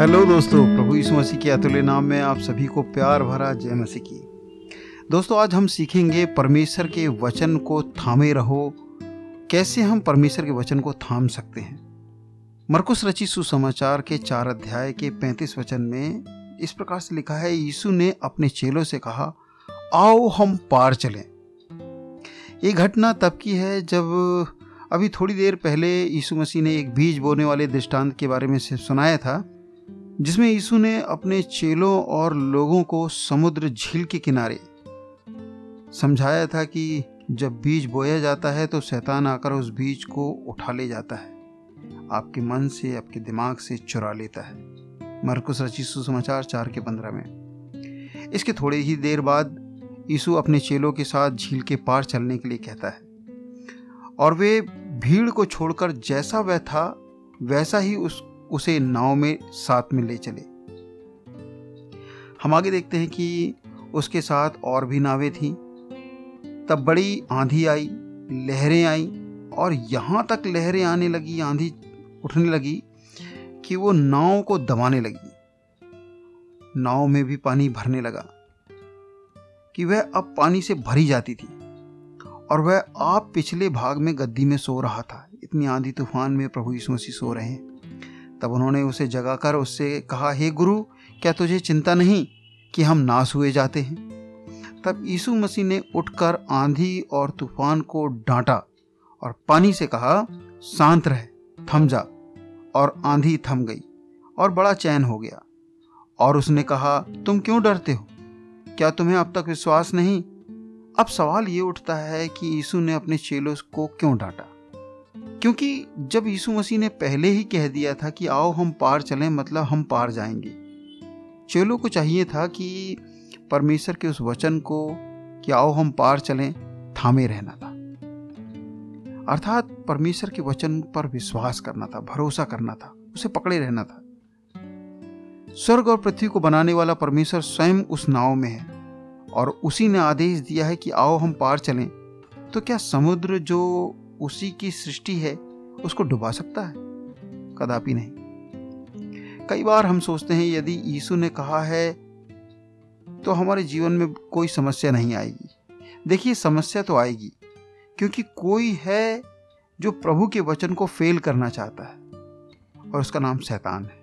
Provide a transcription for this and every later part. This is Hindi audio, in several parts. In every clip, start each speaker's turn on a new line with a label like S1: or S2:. S1: हेलो दोस्तों प्रभु यीशु मसीह के अतुल्य नाम में आप सभी को प्यार भरा जय मसीह की दोस्तों आज हम सीखेंगे परमेश्वर के वचन को थामे रहो कैसे हम परमेश्वर के वचन को थाम सकते हैं मरकुश रचि सुसमाचार के चार अध्याय के पैंतीस वचन में इस प्रकार से लिखा है यीशु ने अपने चेलों से कहा आओ हम पार चलें ये घटना तब की है जब अभी थोड़ी देर पहले यीशु मसीह ने एक बीज बोने वाले दृष्टांत के बारे में सुनाया था जिसमें यीशु ने अपने चेलों और लोगों को समुद्र झील के किनारे समझाया था कि जब बीज बोया जाता है तो शैतान आकर उस बीज को उठा ले जाता है आपके मन से आपके दिमाग से चुरा लेता है मरकुस रची सुसमाचार चार के पंद्रह में इसके थोड़े ही देर बाद यीशु अपने चेलों के साथ झील के पार चलने के लिए कहता है और वे भीड़ को छोड़कर जैसा वह था वैसा ही उस उसे नाव में साथ में ले चले हम आगे देखते हैं कि उसके साथ और भी नावें थीं तब बड़ी आंधी आई लहरें आई और यहाँ तक लहरें आने लगी आंधी उठने लगी कि वो नाव को दबाने लगी नाव में भी पानी भरने लगा कि वह अब पानी से भरी जाती थी और वह आप पिछले भाग में गद्दी में सो रहा था इतनी आंधी तूफान में प्रभु यीशु मसीह सो रहे हैं तब उन्होंने उसे जगाकर उससे कहा हे गुरु क्या तुझे चिंता नहीं कि हम नाश हुए जाते हैं तब यीशु मसीह ने उठकर आंधी और तूफान को डांटा और पानी से कहा शांत रह थम जा और आंधी थम गई और बड़ा चैन हो गया और उसने कहा तुम क्यों डरते हो क्या तुम्हें अब तक विश्वास नहीं अब सवाल ये उठता है कि यीशु ने अपने चेलों को क्यों डांटा क्योंकि जब यीशु मसीह ने पहले ही कह दिया था कि आओ हम पार चलें मतलब हम पार जाएंगे चेलों को चाहिए था कि परमेश्वर के उस वचन को कि आओ हम पार चलें थामे रहना था अर्थात परमेश्वर के वचन पर विश्वास करना था भरोसा करना था उसे पकड़े रहना था स्वर्ग और पृथ्वी को बनाने वाला परमेश्वर स्वयं उस नाव में है और उसी ने आदेश दिया है कि आओ हम पार चलें तो क्या समुद्र जो उसी की सृष्टि है उसको डुबा सकता है कदापि नहीं कई बार हम सोचते हैं यदि यीशु ने कहा है तो हमारे जीवन में कोई समस्या नहीं आएगी देखिए समस्या तो आएगी क्योंकि कोई है जो प्रभु के वचन को फेल करना चाहता है और उसका नाम शैतान है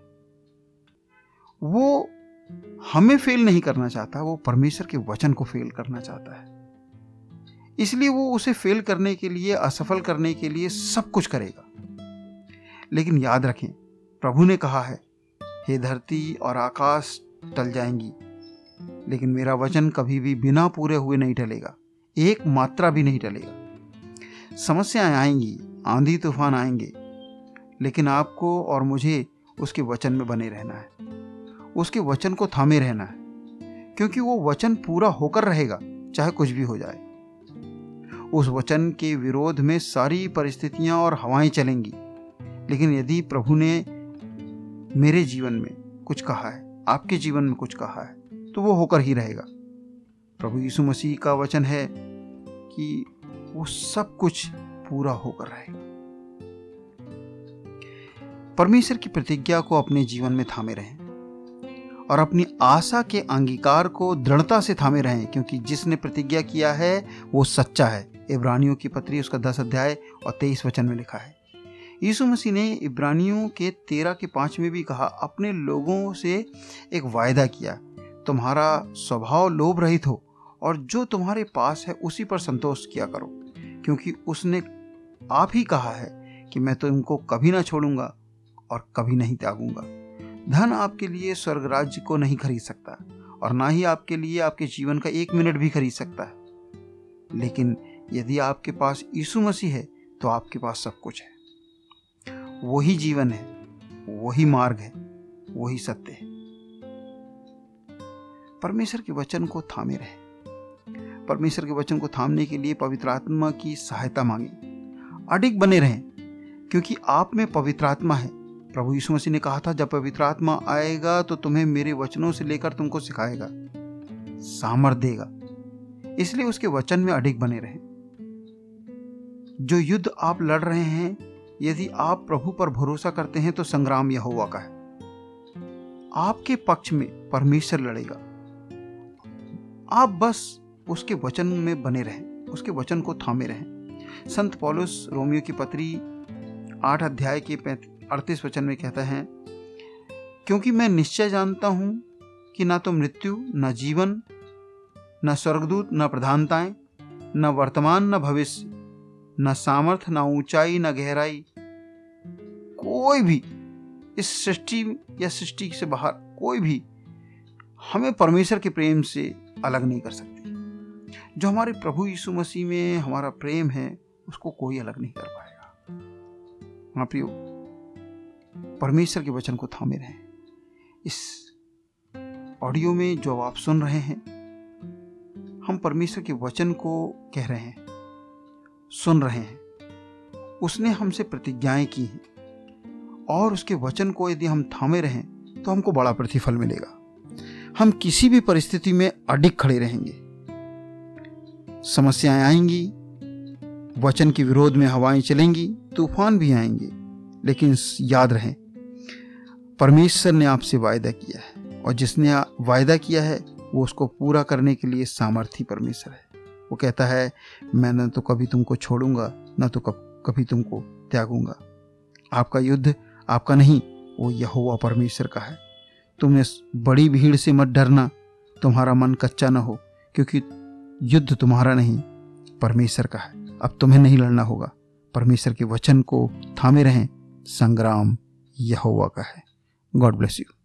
S1: वो हमें फेल नहीं करना चाहता वो परमेश्वर के वचन को फेल करना चाहता है इसलिए वो उसे फेल करने के लिए असफल करने के लिए सब कुछ करेगा लेकिन याद रखें प्रभु ने कहा है हे धरती और आकाश टल जाएंगी लेकिन मेरा वचन कभी भी बिना पूरे हुए नहीं टलेगा एक मात्रा भी नहीं टलेगा समस्याएं आएंगी आंधी तूफान आएंगे लेकिन आपको और मुझे उसके वचन में बने रहना है उसके वचन को थामे रहना है क्योंकि वो वचन पूरा होकर रहेगा चाहे कुछ भी हो जाए उस वचन के विरोध में सारी परिस्थितियां और हवाएं चलेंगी लेकिन यदि प्रभु ने मेरे जीवन में कुछ कहा है आपके जीवन में कुछ कहा है तो वो होकर ही रहेगा प्रभु यीशु मसीह का वचन है कि वो सब कुछ पूरा होकर रहेगा परमेश्वर की प्रतिज्ञा को अपने जीवन में थामे रहें और अपनी आशा के अंगीकार को दृढ़ता से थामे रहें क्योंकि जिसने प्रतिज्ञा किया है वो सच्चा है इब्रानियों की पत्री उसका दस अध्याय और तेईस वचन में लिखा है यीशु मसीह ने इब्रानियों के तेरह के पाँच में भी कहा अपने लोगों से एक वायदा किया तुम्हारा स्वभाव लोभ रहित हो और जो तुम्हारे पास है उसी पर संतोष किया करो क्योंकि उसने आप ही कहा है कि मैं तुमको कभी ना छोड़ूंगा और कभी नहीं त्यागूंगा धन आपके लिए स्वर्ग राज्य को नहीं खरीद सकता और ना ही आपके लिए आपके जीवन का एक मिनट भी खरीद सकता है लेकिन यदि आपके पास यीशु मसीह है तो आपके पास सब कुछ है वही जीवन है वही मार्ग है वही सत्य है परमेश्वर के वचन को थामे रहे परमेश्वर के वचन को थामने के लिए पवित्र आत्मा की सहायता मांगे अडिग बने रहें क्योंकि आप में पवित्र आत्मा है प्रभु यीशु मसीह ने कहा था जब पवित्र आत्मा आएगा तो तुम्हें मेरे वचनों से लेकर तुमको सिखाएगा सामर्थ देगा इसलिए उसके वचन में अडिग बने रहें जो युद्ध आप लड़ रहे हैं यदि आप प्रभु पर भरोसा करते हैं तो संग्राम यह हुआ का है आपके पक्ष में परमेश्वर लड़ेगा आप बस उसके वचन में बने रहें उसके वचन को थामे रहें संत पॉलुस रोमियो की पत्री आठ अध्याय के अड़तीस वचन में कहता है क्योंकि मैं निश्चय जानता हूं कि ना तो मृत्यु न जीवन न स्वर्गदूत न प्रधानताएं न वर्तमान न भविष्य न सामर्थ्य न ऊंचाई न गहराई कोई भी इस सृष्टि या सृष्टि से बाहर कोई भी हमें परमेश्वर के प्रेम से अलग नहीं कर सकती जो हमारे प्रभु यीशु मसीह में हमारा प्रेम है उसको कोई अलग नहीं कर पाएगा हाँ प्रियो परमेश्वर के वचन को थामे रहें इस ऑडियो में जो आप सुन रहे हैं हम परमेश्वर के वचन को कह रहे हैं सुन रहे हैं उसने हमसे प्रतिज्ञाएं की हैं और उसके वचन को यदि हम थामे रहें तो हमको बड़ा प्रतिफल मिलेगा हम किसी भी परिस्थिति में अडिग खड़े रहेंगे समस्याएं आएंगी वचन के विरोध में हवाएं चलेंगी तूफान भी आएंगे लेकिन याद रहें परमेश्वर ने आपसे वायदा किया है और जिसने वायदा किया है वो उसको पूरा करने के लिए सामर्थ्य परमेश्वर है वो कहता है मैं न तो कभी तुमको छोड़ूंगा न तो कभी तुमको त्यागूंगा आपका युद्ध आपका नहीं वो यहोवा परमेश्वर का है तुमने बड़ी भीड़ से मत डरना तुम्हारा मन कच्चा ना हो क्योंकि युद्ध तुम्हारा नहीं परमेश्वर का है अब तुम्हें नहीं लड़ना होगा परमेश्वर के वचन को थामे रहें संग्राम यहोवा का है God bless you.